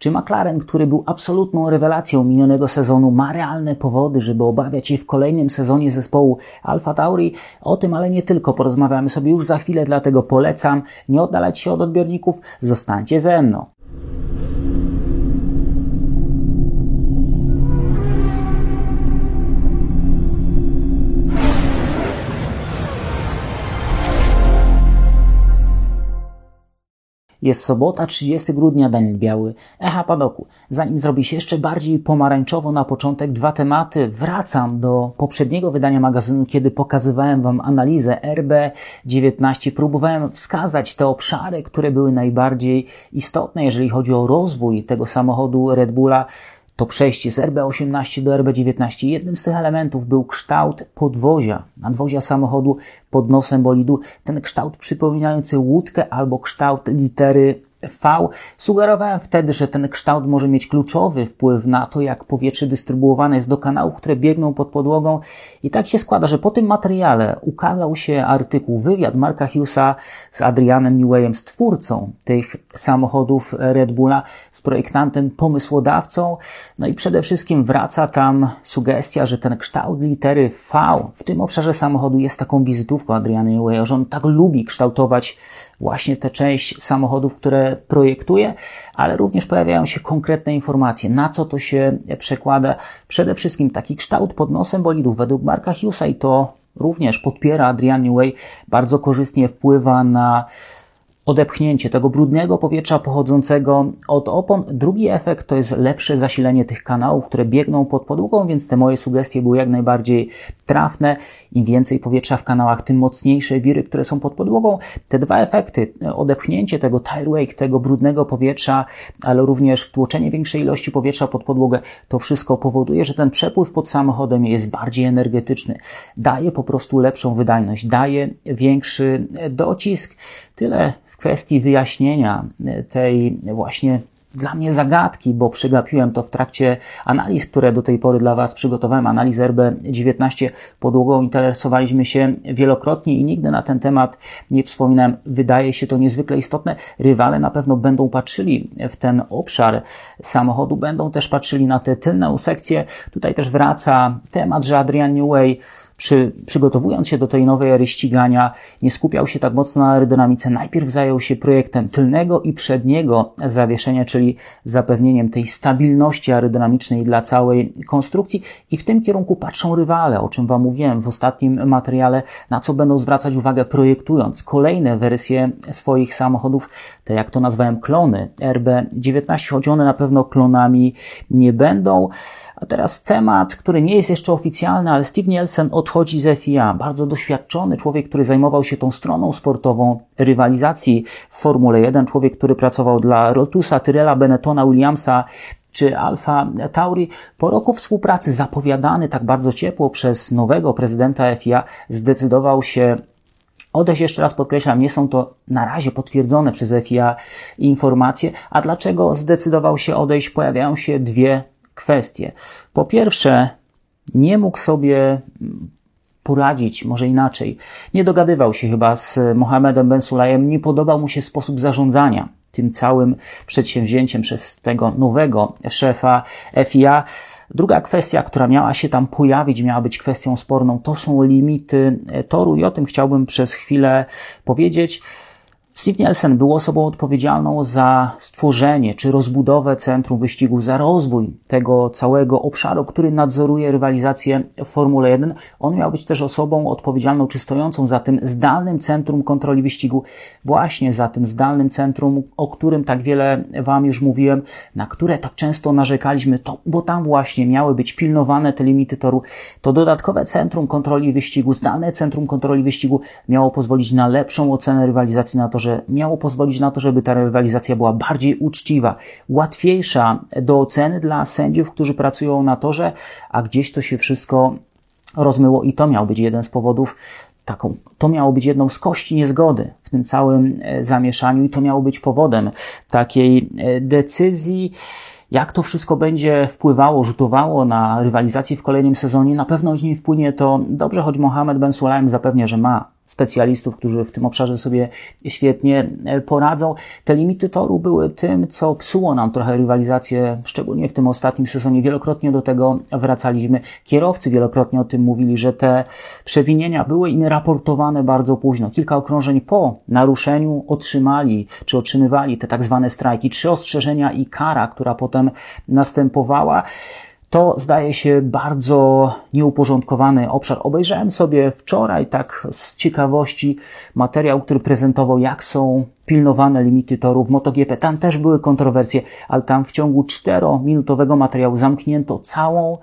Czy McLaren, który był absolutną rewelacją minionego sezonu, ma realne powody, żeby obawiać się w kolejnym sezonie zespołu Alfa Tauri? O tym, ale nie tylko, porozmawiamy sobie już za chwilę, dlatego polecam nie oddalać się od odbiorników, zostańcie ze mną. Jest sobota, 30 grudnia, Daniel Biały. Echa Padoku. Zanim zrobi się jeszcze bardziej pomarańczowo na początek, dwa tematy. Wracam do poprzedniego wydania magazynu, kiedy pokazywałem Wam analizę RB19. Próbowałem wskazać te obszary, które były najbardziej istotne, jeżeli chodzi o rozwój tego samochodu Red Bulla to przejście z RB18 do RB19. Jednym z tych elementów był kształt podwozia, nadwozia samochodu pod nosem bolidu. Ten kształt przypominający łódkę albo kształt litery V. Sugerowałem wtedy, że ten kształt może mieć kluczowy wpływ na to, jak powietrze dystrybuowane jest do kanałów, które biegną pod podłogą. I tak się składa, że po tym materiale ukazał się artykuł, wywiad Marka Hughesa z Adrianem Newayem, z twórcą tych samochodów Red Bulla, z projektantem, pomysłodawcą. No i przede wszystkim wraca tam sugestia, że ten kształt litery V w tym obszarze samochodu jest taką wizytówką Adriana Newaya, że on tak lubi kształtować właśnie tę część samochodów, które projektuje, ale również pojawiają się konkretne informacje, na co to się przekłada. Przede wszystkim taki kształt pod nosem bolidów według Marka Hughesa i to również podpiera Adrian Newey, bardzo korzystnie wpływa na odepchnięcie tego brudnego powietrza pochodzącego od opon. Drugi efekt to jest lepsze zasilenie tych kanałów, które biegną pod podłogą, więc te moje sugestie były jak najbardziej trafne. Im więcej powietrza w kanałach, tym mocniejsze wiry, które są pod podłogą. Te dwa efekty, odepchnięcie tego tire wake, tego brudnego powietrza, ale również wtłoczenie większej ilości powietrza pod podłogę, to wszystko powoduje, że ten przepływ pod samochodem jest bardziej energetyczny. Daje po prostu lepszą wydajność, daje większy docisk. Tyle kwestii wyjaśnienia tej właśnie dla mnie zagadki, bo przegapiłem to w trakcie analiz, które do tej pory dla Was przygotowałem, analiz RB19 podłogą interesowaliśmy się wielokrotnie i nigdy na ten temat nie wspominałem. Wydaje się to niezwykle istotne. Rywale na pewno będą patrzyli w ten obszar samochodu, będą też patrzyli na te tylne sekcje. Tutaj też wraca temat, że Adrian Newey przy, przygotowując się do tej nowej ery ścigania, nie skupiał się tak mocno na aerodynamice. Najpierw zajął się projektem tylnego i przedniego zawieszenia, czyli zapewnieniem tej stabilności aerodynamicznej dla całej konstrukcji i w tym kierunku patrzą rywale, o czym Wam mówiłem w ostatnim materiale, na co będą zwracać uwagę projektując kolejne wersje swoich samochodów, te jak to nazwałem klony RB19, choć one na pewno klonami nie będą. A teraz temat, który nie jest jeszcze oficjalny, ale Steve Nielsen odchodzi z FIA. Bardzo doświadczony człowiek, który zajmował się tą stroną sportową rywalizacji w Formule 1. Człowiek, który pracował dla Rotusa, Tyrella, Benettona, Williamsa, czy Alfa Tauri. Po roku współpracy zapowiadany tak bardzo ciepło przez nowego prezydenta FIA zdecydował się Odejść jeszcze raz podkreślam, nie są to na razie potwierdzone przez FIA informacje. A dlaczego zdecydował się odejść? Pojawiają się dwie kwestie. Po pierwsze, nie mógł sobie poradzić, może inaczej. Nie dogadywał się chyba z Mohamedem Ben Sulajem, nie podobał mu się sposób zarządzania tym całym przedsięwzięciem przez tego nowego szefa FIA. Druga kwestia, która miała się tam pojawić, miała być kwestią sporną, to są limity toru i o tym chciałbym przez chwilę powiedzieć. Steve Nielsen był osobą odpowiedzialną za stworzenie czy rozbudowę centrum wyścigu, za rozwój tego całego obszaru, który nadzoruje rywalizację w Formule 1. On miał być też osobą odpowiedzialną czy stojącą za tym zdalnym centrum kontroli wyścigu, właśnie za tym zdalnym centrum, o którym tak wiele Wam już mówiłem, na które tak często narzekaliśmy, to, bo tam właśnie miały być pilnowane te limity toru. To dodatkowe centrum kontroli wyścigu, zdalne centrum kontroli wyścigu miało pozwolić na lepszą ocenę rywalizacji na to, że miało pozwolić na to, żeby ta rywalizacja była bardziej uczciwa, łatwiejsza do oceny dla sędziów, którzy pracują na torze, a gdzieś to się wszystko rozmyło i to miał być jeden z powodów, taką, to miało być jedną z kości niezgody w tym całym e, zamieszaniu i to miało być powodem takiej e, decyzji. Jak to wszystko będzie wpływało, rzutowało na rywalizację w kolejnym sezonie, na pewno z nim wpłynie to dobrze, choć Mohamed Ben Sulaim zapewnia, że ma specjalistów, którzy w tym obszarze sobie świetnie e, poradzą. Te limity toru były tym, co psuło nam trochę rywalizację, szczególnie w tym ostatnim sezonie. Wielokrotnie do tego wracaliśmy. Kierowcy wielokrotnie o tym mówili, że te przewinienia były im raportowane bardzo późno. Kilka okrążeń po naruszeniu otrzymali, czy otrzymywali te tak zwane strajki. Trzy ostrzeżenia i kara, która potem następowała to zdaje się bardzo nieuporządkowany obszar. Obejrzałem sobie wczoraj tak z ciekawości materiał, który prezentował, jak są pilnowane limity torów MotoGP. Tam też były kontrowersje, ale tam w ciągu czterominutowego materiału zamknięto całą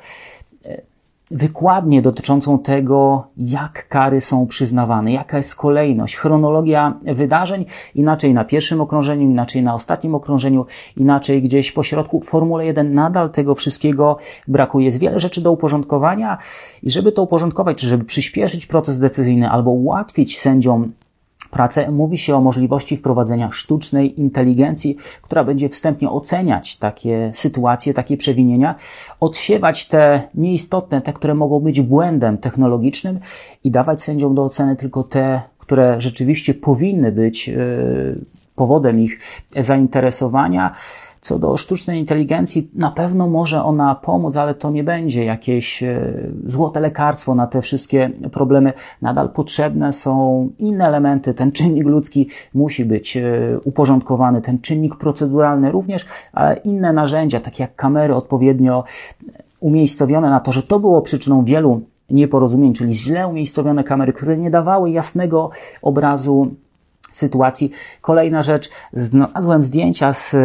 wykładnię dotyczącą tego, jak kary są przyznawane, jaka jest kolejność, chronologia wydarzeń, inaczej na pierwszym okrążeniu, inaczej na ostatnim okrążeniu, inaczej gdzieś po środku. Formule 1 nadal tego wszystkiego brakuje. Jest wiele rzeczy do uporządkowania i żeby to uporządkować, czy żeby przyspieszyć proces decyzyjny albo ułatwić sędziom pracę, mówi się o możliwości wprowadzenia sztucznej inteligencji, która będzie wstępnie oceniać takie sytuacje, takie przewinienia, odsiewać te nieistotne, te, które mogą być błędem technologicznym i dawać sędziom do oceny tylko te, które rzeczywiście powinny być yy, powodem ich zainteresowania. Co do sztucznej inteligencji, na pewno może ona pomóc, ale to nie będzie jakieś e, złote lekarstwo na te wszystkie problemy. Nadal potrzebne są inne elementy. Ten czynnik ludzki musi być e, uporządkowany, ten czynnik proceduralny również, ale inne narzędzia, takie jak kamery odpowiednio umiejscowione na to, że to było przyczyną wielu nieporozumień, czyli źle umiejscowione kamery, które nie dawały jasnego obrazu sytuacji. Kolejna rzecz, znalazłem zdjęcia z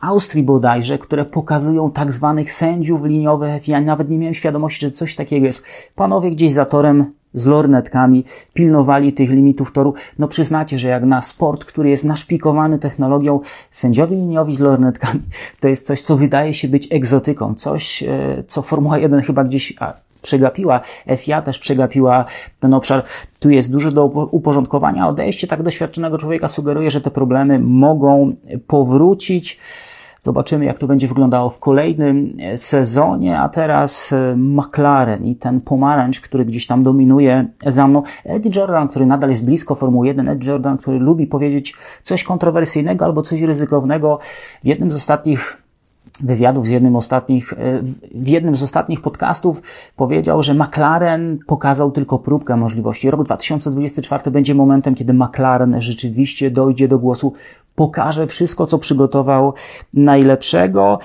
Austrii bodajże, które pokazują tak zwanych sędziów liniowych. Ja nawet nie miałem świadomości, że coś takiego jest. Panowie gdzieś za torem z lornetkami pilnowali tych limitów toru. No przyznacie, że jak na sport, który jest naszpikowany technologią, sędziowie liniowi z lornetkami, to jest coś, co wydaje się być egzotyką. Coś, e, co Formuła 1 chyba gdzieś przegapiła, FIA też przegapiła ten obszar. Tu jest dużo do uporządkowania. Odejście tak doświadczonego człowieka sugeruje, że te problemy mogą powrócić. Zobaczymy, jak to będzie wyglądało w kolejnym e, sezonie. A teraz e, McLaren i ten pomarańcz, który gdzieś tam dominuje za mną. Eddie Jordan, który nadal jest blisko Formuły 1. Eddie Jordan, który lubi powiedzieć coś kontrowersyjnego albo coś ryzykownego. W jednym z ostatnich wywiadów z jednym ostatnich, e, w jednym z ostatnich podcastów powiedział, że McLaren pokazał tylko próbkę możliwości. Rok 2024 będzie momentem, kiedy McLaren rzeczywiście dojdzie do głosu, pokaże wszystko, co przygotował najlepszego.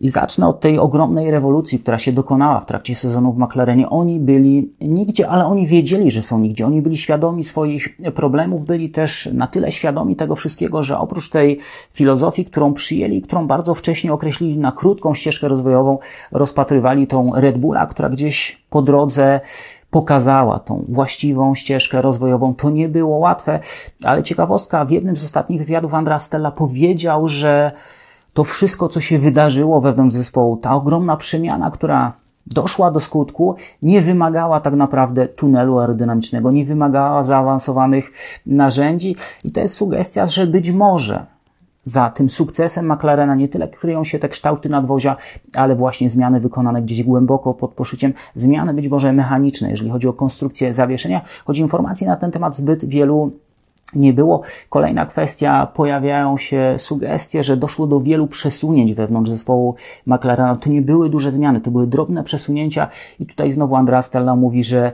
I zacznę od tej ogromnej rewolucji, która się dokonała w trakcie sezonu w McLarenie. Oni byli nigdzie, ale oni wiedzieli, że są nigdzie. Oni byli świadomi swoich problemów, byli też na tyle świadomi tego wszystkiego, że oprócz tej filozofii, którą przyjęli, którą bardzo wcześnie określili na krótką ścieżkę rozwojową, rozpatrywali tą Red Bulla, która gdzieś po drodze pokazała tą właściwą ścieżkę rozwojową. To nie było łatwe, ale ciekawostka, w jednym z ostatnich wywiadów Andra Stella powiedział, że to wszystko, co się wydarzyło wewnątrz zespołu, ta ogromna przemiana, która doszła do skutku, nie wymagała tak naprawdę tunelu aerodynamicznego, nie wymagała zaawansowanych narzędzi. I to jest sugestia, że być może za tym sukcesem McLarena nie tyle kryją się te kształty nadwozia, ale właśnie zmiany wykonane gdzieś głęboko pod poszyciem, zmiany być może mechaniczne, jeżeli chodzi o konstrukcję zawieszenia, choć informacji na ten temat zbyt wielu nie było. Kolejna kwestia, pojawiają się sugestie, że doszło do wielu przesunięć wewnątrz zespołu McLarena. To nie były duże zmiany, to były drobne przesunięcia i tutaj znowu Andrea Stella mówi, że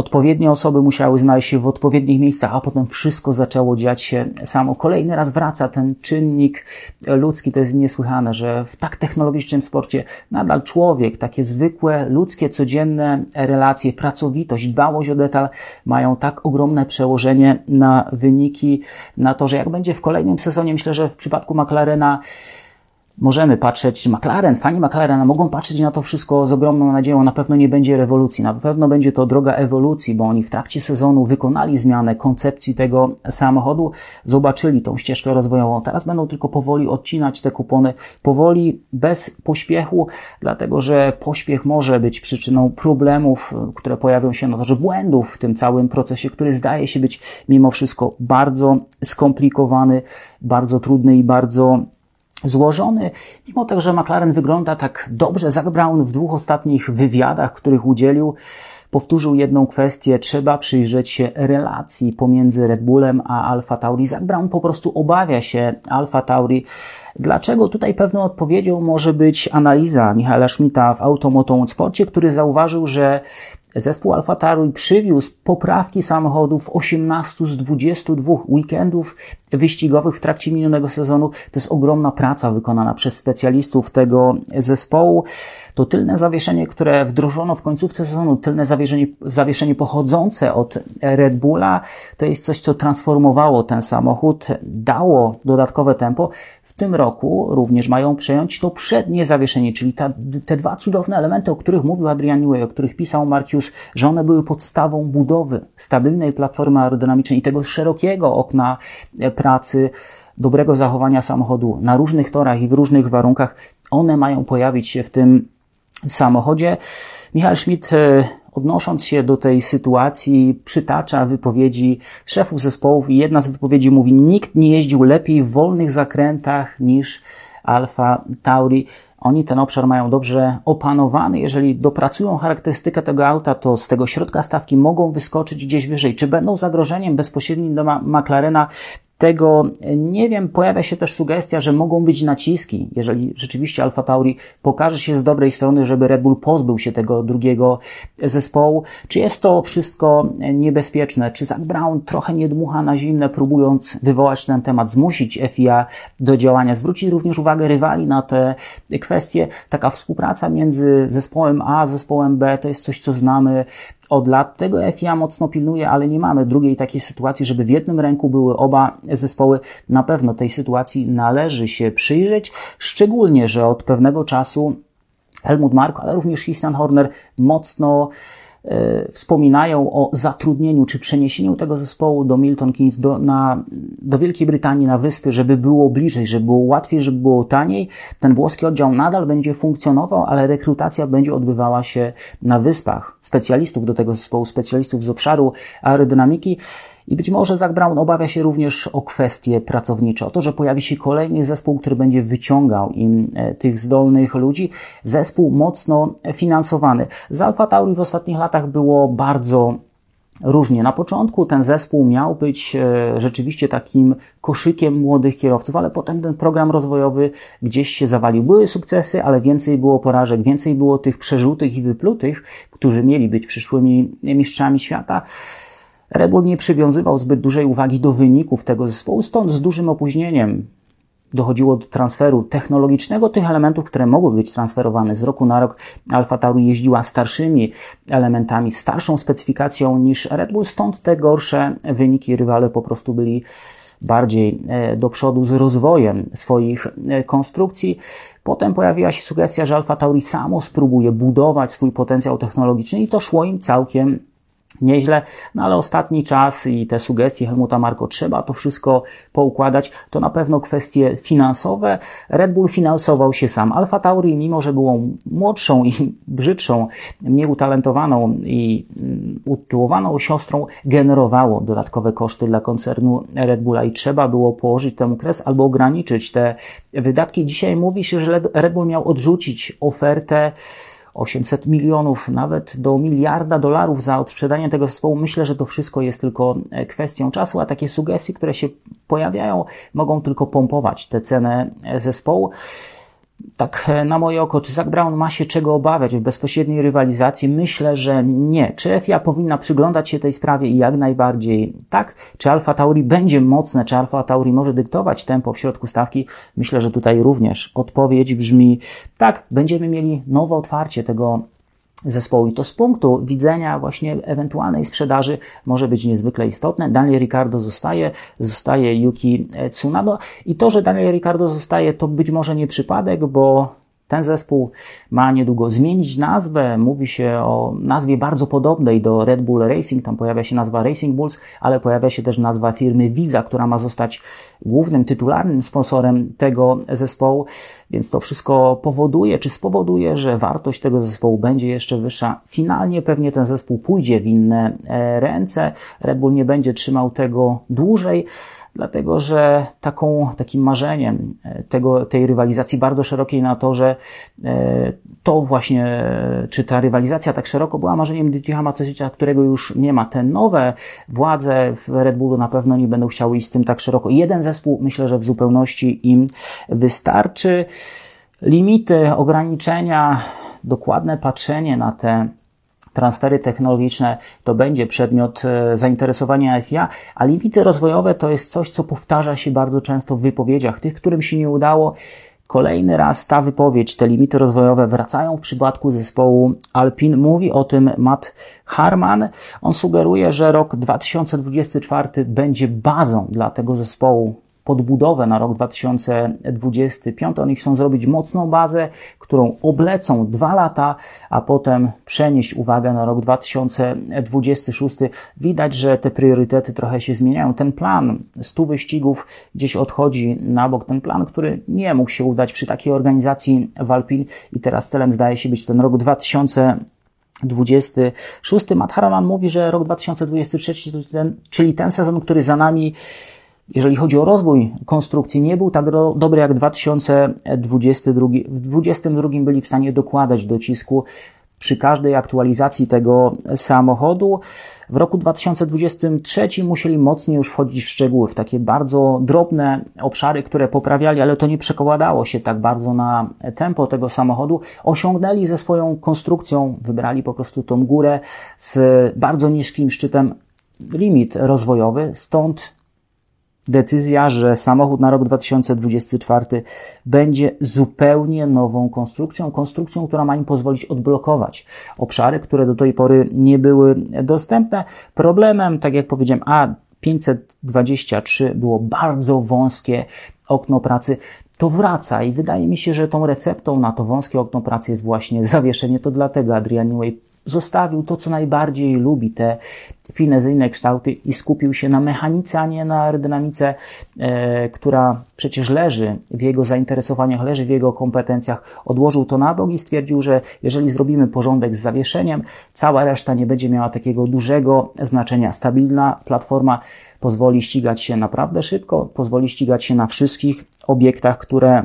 Odpowiednie osoby musiały znaleźć się w odpowiednich miejscach, a potem wszystko zaczęło dziać się samo. Kolejny raz wraca ten czynnik ludzki. To jest niesłychane, że w tak technologicznym sporcie nadal człowiek, takie zwykłe, ludzkie, codzienne relacje, pracowitość, dbałość o detal mają tak ogromne przełożenie na wyniki, na to, że jak będzie w kolejnym sezonie, myślę, że w przypadku McLarena możemy patrzeć, McLaren, fani McLarena mogą patrzeć na to wszystko z ogromną nadzieją. Na pewno nie będzie rewolucji, na pewno będzie to droga ewolucji, bo oni w trakcie sezonu wykonali zmianę koncepcji tego samochodu, zobaczyli tą ścieżkę rozwojową. Teraz będą tylko powoli odcinać te kupony, powoli, bez pośpiechu, dlatego że pośpiech może być przyczyną problemów, które pojawią się, no że błędów w tym całym procesie, który zdaje się być mimo wszystko bardzo skomplikowany, bardzo trudny i bardzo złożony, mimo tego, że McLaren wygląda tak dobrze. Zach Brown w dwóch ostatnich wywiadach, których udzielił, powtórzył jedną kwestię. Trzeba przyjrzeć się relacji pomiędzy Red Bullem a Alfa Tauri. Zach Brown po prostu obawia się Alfa Tauri. Dlaczego? Tutaj pewną odpowiedzią może być analiza Michaela Schmidta w Automoto Sporcie, który zauważył, że Zespół Alfa Tauri przywiózł poprawki samochodów 18 z 22 weekendów wyścigowych w trakcie minionego sezonu. To jest ogromna praca wykonana przez specjalistów tego zespołu. To tylne zawieszenie, które wdrożono w końcówce sezonu, tylne zawieszenie, zawieszenie pochodzące od Red Bulla, to jest coś, co transformowało ten samochód, dało dodatkowe tempo. W tym roku również mają przejąć to przednie zawieszenie, czyli ta, te dwa cudowne elementy, o których mówił Adrian Newey, o których pisał Markius, że one były podstawą budowy stabilnej platformy aerodynamicznej i tego szerokiego okna pracy, dobrego zachowania samochodu na różnych torach i w różnych warunkach. One mają pojawić się w tym samochodzie. Michał Schmidt, e, odnosząc się do tej sytuacji, przytacza wypowiedzi szefów zespołów i jedna z wypowiedzi mówi, nikt nie jeździł lepiej w wolnych zakrętach niż Alfa Tauri. Oni ten obszar mają dobrze opanowany. Jeżeli dopracują charakterystykę tego auta, to z tego środka stawki mogą wyskoczyć gdzieś wyżej. Czy będą zagrożeniem bezpośrednim do McLarena? Tego nie wiem, pojawia się też sugestia, że mogą być naciski, jeżeli rzeczywiście Alfa Tauri pokaże się z dobrej strony, żeby Red Bull pozbył się tego drugiego zespołu. Czy jest to wszystko niebezpieczne? Czy Zach Brown trochę nie dmucha na zimne, próbując wywołać ten temat, zmusić FIA do działania? Zwrócić również uwagę rywali na te kwestie. Taka współpraca między zespołem A a zespołem B to jest coś, co znamy od lat. Tego FIA mocno pilnuje, ale nie mamy drugiej takiej sytuacji, żeby w jednym ręku były oba zespoły. Na pewno tej sytuacji należy się przyjrzeć, szczególnie, że od pewnego czasu Helmut Marko, ale również Christian Horner mocno E, wspominają o zatrudnieniu czy przeniesieniu tego zespołu do Milton Keynes, do, na, do Wielkiej Brytanii, na wyspy, żeby było bliżej, żeby było łatwiej, żeby było taniej. Ten włoski oddział nadal będzie funkcjonował, ale rekrutacja będzie odbywała się na wyspach. Specjalistów do tego zespołu, specjalistów z obszaru aerodynamiki. I być może Zach Brown obawia się również o kwestie pracownicze, o to, że pojawi się kolejny zespół, który będzie wyciągał im e, tych zdolnych ludzi. Zespół mocno finansowany. Z Alfa Tauri w ostatnich latach było bardzo różnie. Na początku ten zespół miał być e, rzeczywiście takim koszykiem młodych kierowców, ale potem ten program rozwojowy gdzieś się zawalił. Były sukcesy, ale więcej było porażek, więcej było tych przerzutych i wyplutych, którzy mieli być przyszłymi mistrzami świata. Red nie przywiązywał zbyt dużej uwagi do wyników tego zespołu, stąd z dużym opóźnieniem dochodziło do transferu technologicznego tych elementów, które mogły być transferowane z roku na rok. Alfa Tauri jeździła starszymi elementami, starszą specyfikacją niż Red Bull, stąd te gorsze wyniki. Rywale po prostu byli bardziej e, do przodu z rozwojem swoich e, konstrukcji. Potem pojawiła się sugestia, że Alfa Tauri samo spróbuje budować swój potencjał technologiczny i to szło im całkiem nieźle, no ale ostatni czas i te sugestie Helmuta Marko trzeba to wszystko poukładać, to na pewno kwestie finansowe. Red Bull finansował się sam. Alfa Tauri, mimo że było młodszą i brzydszą, mniej utalentowaną i mm, utyłowaną siostrą, generowało dodatkowe koszty dla koncernu Red Bulla i trzeba było położyć temu kres albo ograniczyć te wydatki. Dzisiaj mówi się, że Red Bull miał odrzucić ofertę 800 milionów, nawet do miliarda dolarów za odsprzedanie tego zespołu. Myślę, że to wszystko jest tylko e, kwestią czasu, a takie sugestie, które się pojawiają, mogą tylko pompować tę cenę e, zespołu tak e, na moje oko, czy Zach Brown ma się czego obawiać w bezpośredniej rywalizacji? Myślę, że nie. Czy FIA powinna przyglądać się tej sprawie i jak najbardziej tak? Czy Alfa Tauri będzie mocne? Czy Alfa Tauri może dyktować tempo w środku stawki? Myślę, że tutaj również odpowiedź brzmi tak, będziemy mieli nowe otwarcie tego zespołu. I to z punktu widzenia właśnie ewentualnej sprzedaży może być niezwykle istotne. Daniel Ricardo zostaje, zostaje Yuki Tsunado i to, że Daniel Ricardo zostaje, to być może nie przypadek, bo ten zespół ma niedługo zmienić nazwę. Mówi się o nazwie bardzo podobnej do Red Bull Racing. Tam pojawia się nazwa Racing Bulls, ale pojawia się też nazwa firmy Visa, która ma zostać głównym, tytularnym sponsorem tego zespołu. Więc to wszystko powoduje, czy spowoduje, że wartość tego zespołu będzie jeszcze wyższa. Finalnie pewnie ten zespół pójdzie w inne e, ręce. Red Bull nie będzie trzymał tego dłużej dlatego że taką, takim marzeniem e, tego, tej rywalizacji bardzo szerokiej na torze, e, to właśnie, czy ta rywalizacja tak szeroko była marzeniem Dietricha Matesicza, którego już nie ma. Te nowe władze w Red Bullu na pewno nie będą chciały iść z tym tak szeroko. Jeden zespół myślę, że w zupełności im wystarczy. Limity, ograniczenia, dokładne patrzenie na te transfery technologiczne to będzie przedmiot e, zainteresowania FIA, a limity rozwojowe to jest coś, co powtarza się bardzo często w wypowiedziach tych, którym się nie udało. Kolejny raz ta wypowiedź, te limity rozwojowe wracają w przypadku zespołu Alpin. Mówi o tym Matt Harman. On sugeruje, że rok 2024 będzie bazą dla tego zespołu podbudowę na rok 2025. Oni chcą zrobić mocną bazę, którą oblecą dwa lata, a potem przenieść uwagę na rok 2026. Widać, że te priorytety trochę się zmieniają. Ten plan 100 wyścigów gdzieś odchodzi na bok. Ten plan, który nie mógł się udać przy takiej organizacji Walpin i teraz celem zdaje się być ten rok 2026. 26. Matt Harman mówi, że rok 2023, czyli ten sezon, który za nami, jeżeli chodzi o rozwój konstrukcji, nie był tak dobry jak 2022. W 2022 byli w stanie dokładać docisku przy każdej aktualizacji tego samochodu. W roku 2023 musieli mocniej już wchodzić w szczegóły, w takie bardzo drobne obszary, które poprawiali, ale to nie przekładało się tak bardzo na tempo tego samochodu. Osiągnęli ze swoją konstrukcją, wybrali po prostu tą górę z bardzo niskim szczytem limit rozwojowy, stąd decyzja, że samochód na rok 2024 będzie zupełnie nową konstrukcją, konstrukcją, która ma im pozwolić odblokować obszary, które do tej pory nie były dostępne. Problemem, tak jak powiedziałem, a 523 było bardzo wąskie okno pracy to wraca i wydaje mi się, że tą receptą na to wąskie okno pracy jest właśnie zawieszenie. To dlatego Adrian Newey zostawił to, co najbardziej lubi, te finezyjne kształty i skupił się na mechanice, a nie na aerodynamice, e, która przecież leży w jego zainteresowaniach, leży w jego kompetencjach. Odłożył to na bok i stwierdził, że jeżeli zrobimy porządek z zawieszeniem, cała reszta nie będzie miała takiego dużego znaczenia. Stabilna platforma pozwoli ścigać się naprawdę szybko, pozwoli ścigać się na wszystkich obiektach, które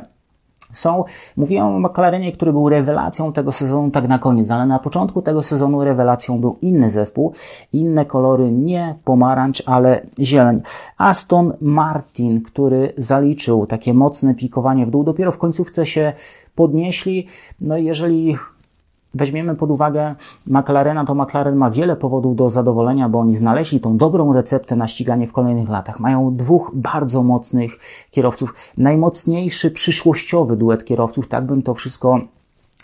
są. Mówiłem o McLarenie, który był rewelacją tego sezonu, tak na koniec, ale na początku tego sezonu rewelacją był inny zespół, inne kolory, nie pomarańcz, ale zieleń. Aston Martin, który zaliczył takie mocne pikowanie w dół, dopiero w końcówce się podnieśli. No jeżeli weźmiemy pod uwagę McLarena, to McLaren ma wiele powodów do zadowolenia, bo oni znaleźli tą dobrą receptę na ściganie w kolejnych latach. Mają dwóch bardzo mocnych kierowców, najmocniejszy przyszłościowy duet kierowców, tak bym to wszystko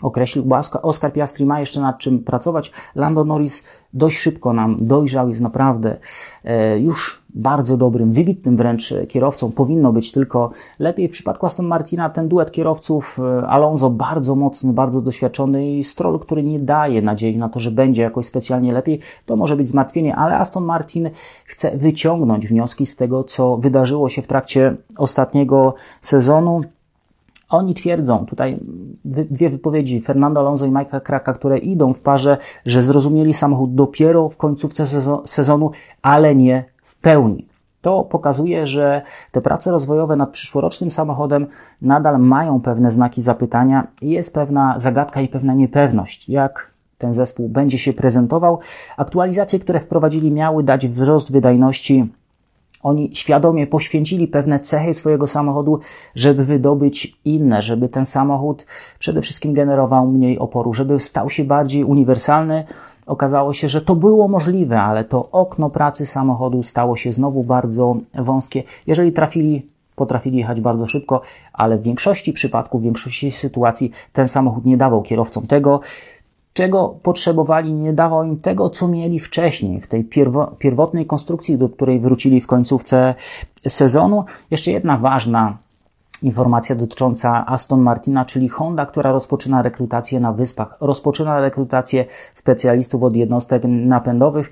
określił, bo Oscar Piastri ma jeszcze nad czym pracować. Lando Norris dość szybko nam dojrzał, jest naprawdę e, już bardzo dobrym, wybitnym wręcz kierowcą. Powinno być tylko lepiej. W przypadku Aston Martina ten duet kierowców e, Alonso bardzo mocny, bardzo doświadczony i Stroll, który nie daje nadziei na to, że będzie jakoś specjalnie lepiej. To może być zmartwienie, ale Aston Martin chce wyciągnąć wnioski z tego, co wydarzyło się w trakcie ostatniego sezonu. Oni twierdzą, tutaj dwie wypowiedzi Fernando Alonso i Mike'a Kraka, które idą w parze, że zrozumieli samochód dopiero w końcówce sezonu, ale nie w pełni. To pokazuje, że te prace rozwojowe nad przyszłorocznym samochodem nadal mają pewne znaki zapytania i jest pewna zagadka i pewna niepewność, jak ten zespół będzie się prezentował. Aktualizacje, które wprowadzili, miały dać wzrost wydajności oni świadomie poświęcili pewne cechy swojego samochodu, żeby wydobyć inne, żeby ten samochód przede wszystkim generował mniej oporu, żeby stał się bardziej uniwersalny. Okazało się, że to było możliwe, ale to okno pracy samochodu stało się znowu bardzo wąskie. Jeżeli trafili potrafili jechać bardzo szybko, ale w większości przypadków, w większości sytuacji ten samochód nie dawał kierowcom tego, czego potrzebowali, nie dawał im tego, co mieli wcześniej, w tej pierwo, pierwotnej konstrukcji, do której wrócili w końcówce sezonu. Jeszcze jedna ważna informacja dotycząca Aston Martina, czyli Honda, która rozpoczyna rekrutację na wyspach, rozpoczyna rekrutację specjalistów od jednostek napędowych.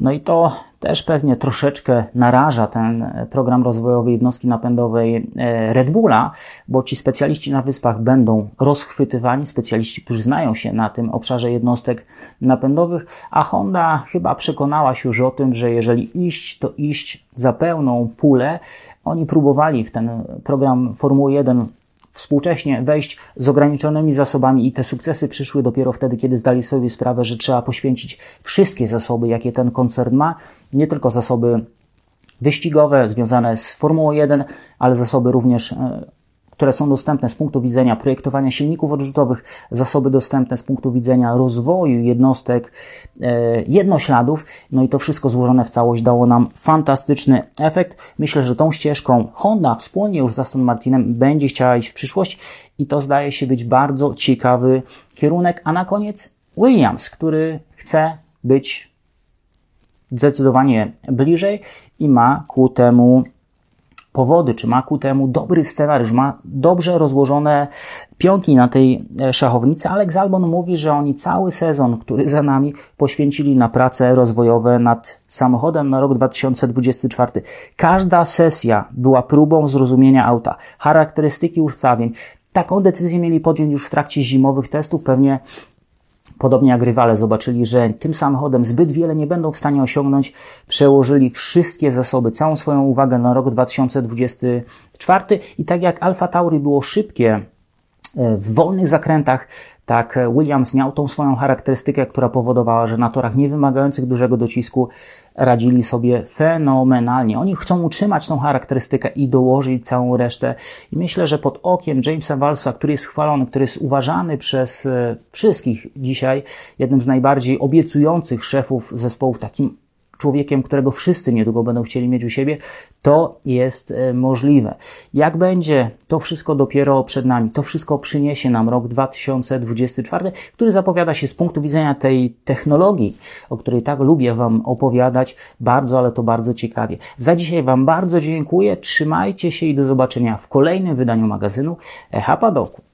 No i to też pewnie troszeczkę naraża ten program rozwojowy jednostki napędowej e, Red Bulla, bo ci specjaliści na wyspach będą rozchwytywani, specjaliści, którzy znają się na tym obszarze jednostek napędowych, a Honda chyba przekonała się już o tym, że jeżeli iść, to iść za pełną pulę, Oni próbowali w ten program Formuły 1 współcześnie wejść z ograniczonymi zasobami i te sukcesy przyszły dopiero wtedy, kiedy zdali sobie sprawę, że trzeba poświęcić wszystkie zasoby, jakie ten koncern ma, nie tylko zasoby wyścigowe związane z Formułą 1, ale zasoby również e, które są dostępne z punktu widzenia projektowania silników odrzutowych, zasoby dostępne z punktu widzenia rozwoju jednostek e, jednośladów, no i to wszystko złożone w całość dało nam fantastyczny efekt. Myślę, że tą ścieżką Honda wspólnie już z Aston Martinem będzie chciała iść w przyszłość i to zdaje się być bardzo ciekawy kierunek. A na koniec Williams, który chce być zdecydowanie bliżej i ma ku temu powody, czy ma ku temu dobry scenariusz, ma dobrze rozłożone pionki na tej e, szachownicy. Alex Albon mówi, że oni cały sezon, który za nami, poświęcili na prace rozwojowe nad samochodem na rok 2024. Każda sesja była próbą zrozumienia auta, charakterystyki ustawień. Taką decyzję mieli podjąć już w trakcie zimowych testów, pewnie Podobnie jak rywale zobaczyli, że tym samochodem zbyt wiele nie będą w stanie osiągnąć, przełożyli wszystkie zasoby, całą swoją uwagę na rok 2024 i tak jak Alfa Tauri było szybkie e, w wolnych zakrętach, tak Williams miał tą swoją charakterystykę, która powodowała, że na torach niewymagających dużego docisku radzili sobie fenomenalnie. Oni chcą utrzymać tą charakterystykę i dołożyć całą resztę. I myślę, że pod okiem Jamesa Walsa, który jest chwalony, który jest uważany przez e, wszystkich dzisiaj jednym z najbardziej obiecujących szefów zespołów, takim człowiekiem, którego wszyscy niedługo będą chcieli mieć u siebie, to jest e, możliwe. Jak będzie, to wszystko dopiero przed nami. To wszystko przyniesie nam rok 2024, który zapowiada się z punktu widzenia tej technologii, o której tak lubię Wam opowiadać, bardzo, ale to bardzo ciekawie. Za dzisiaj Wam bardzo dziękuję. Trzymajcie się i do zobaczenia w kolejnym wydaniu magazynu Echa Padoku.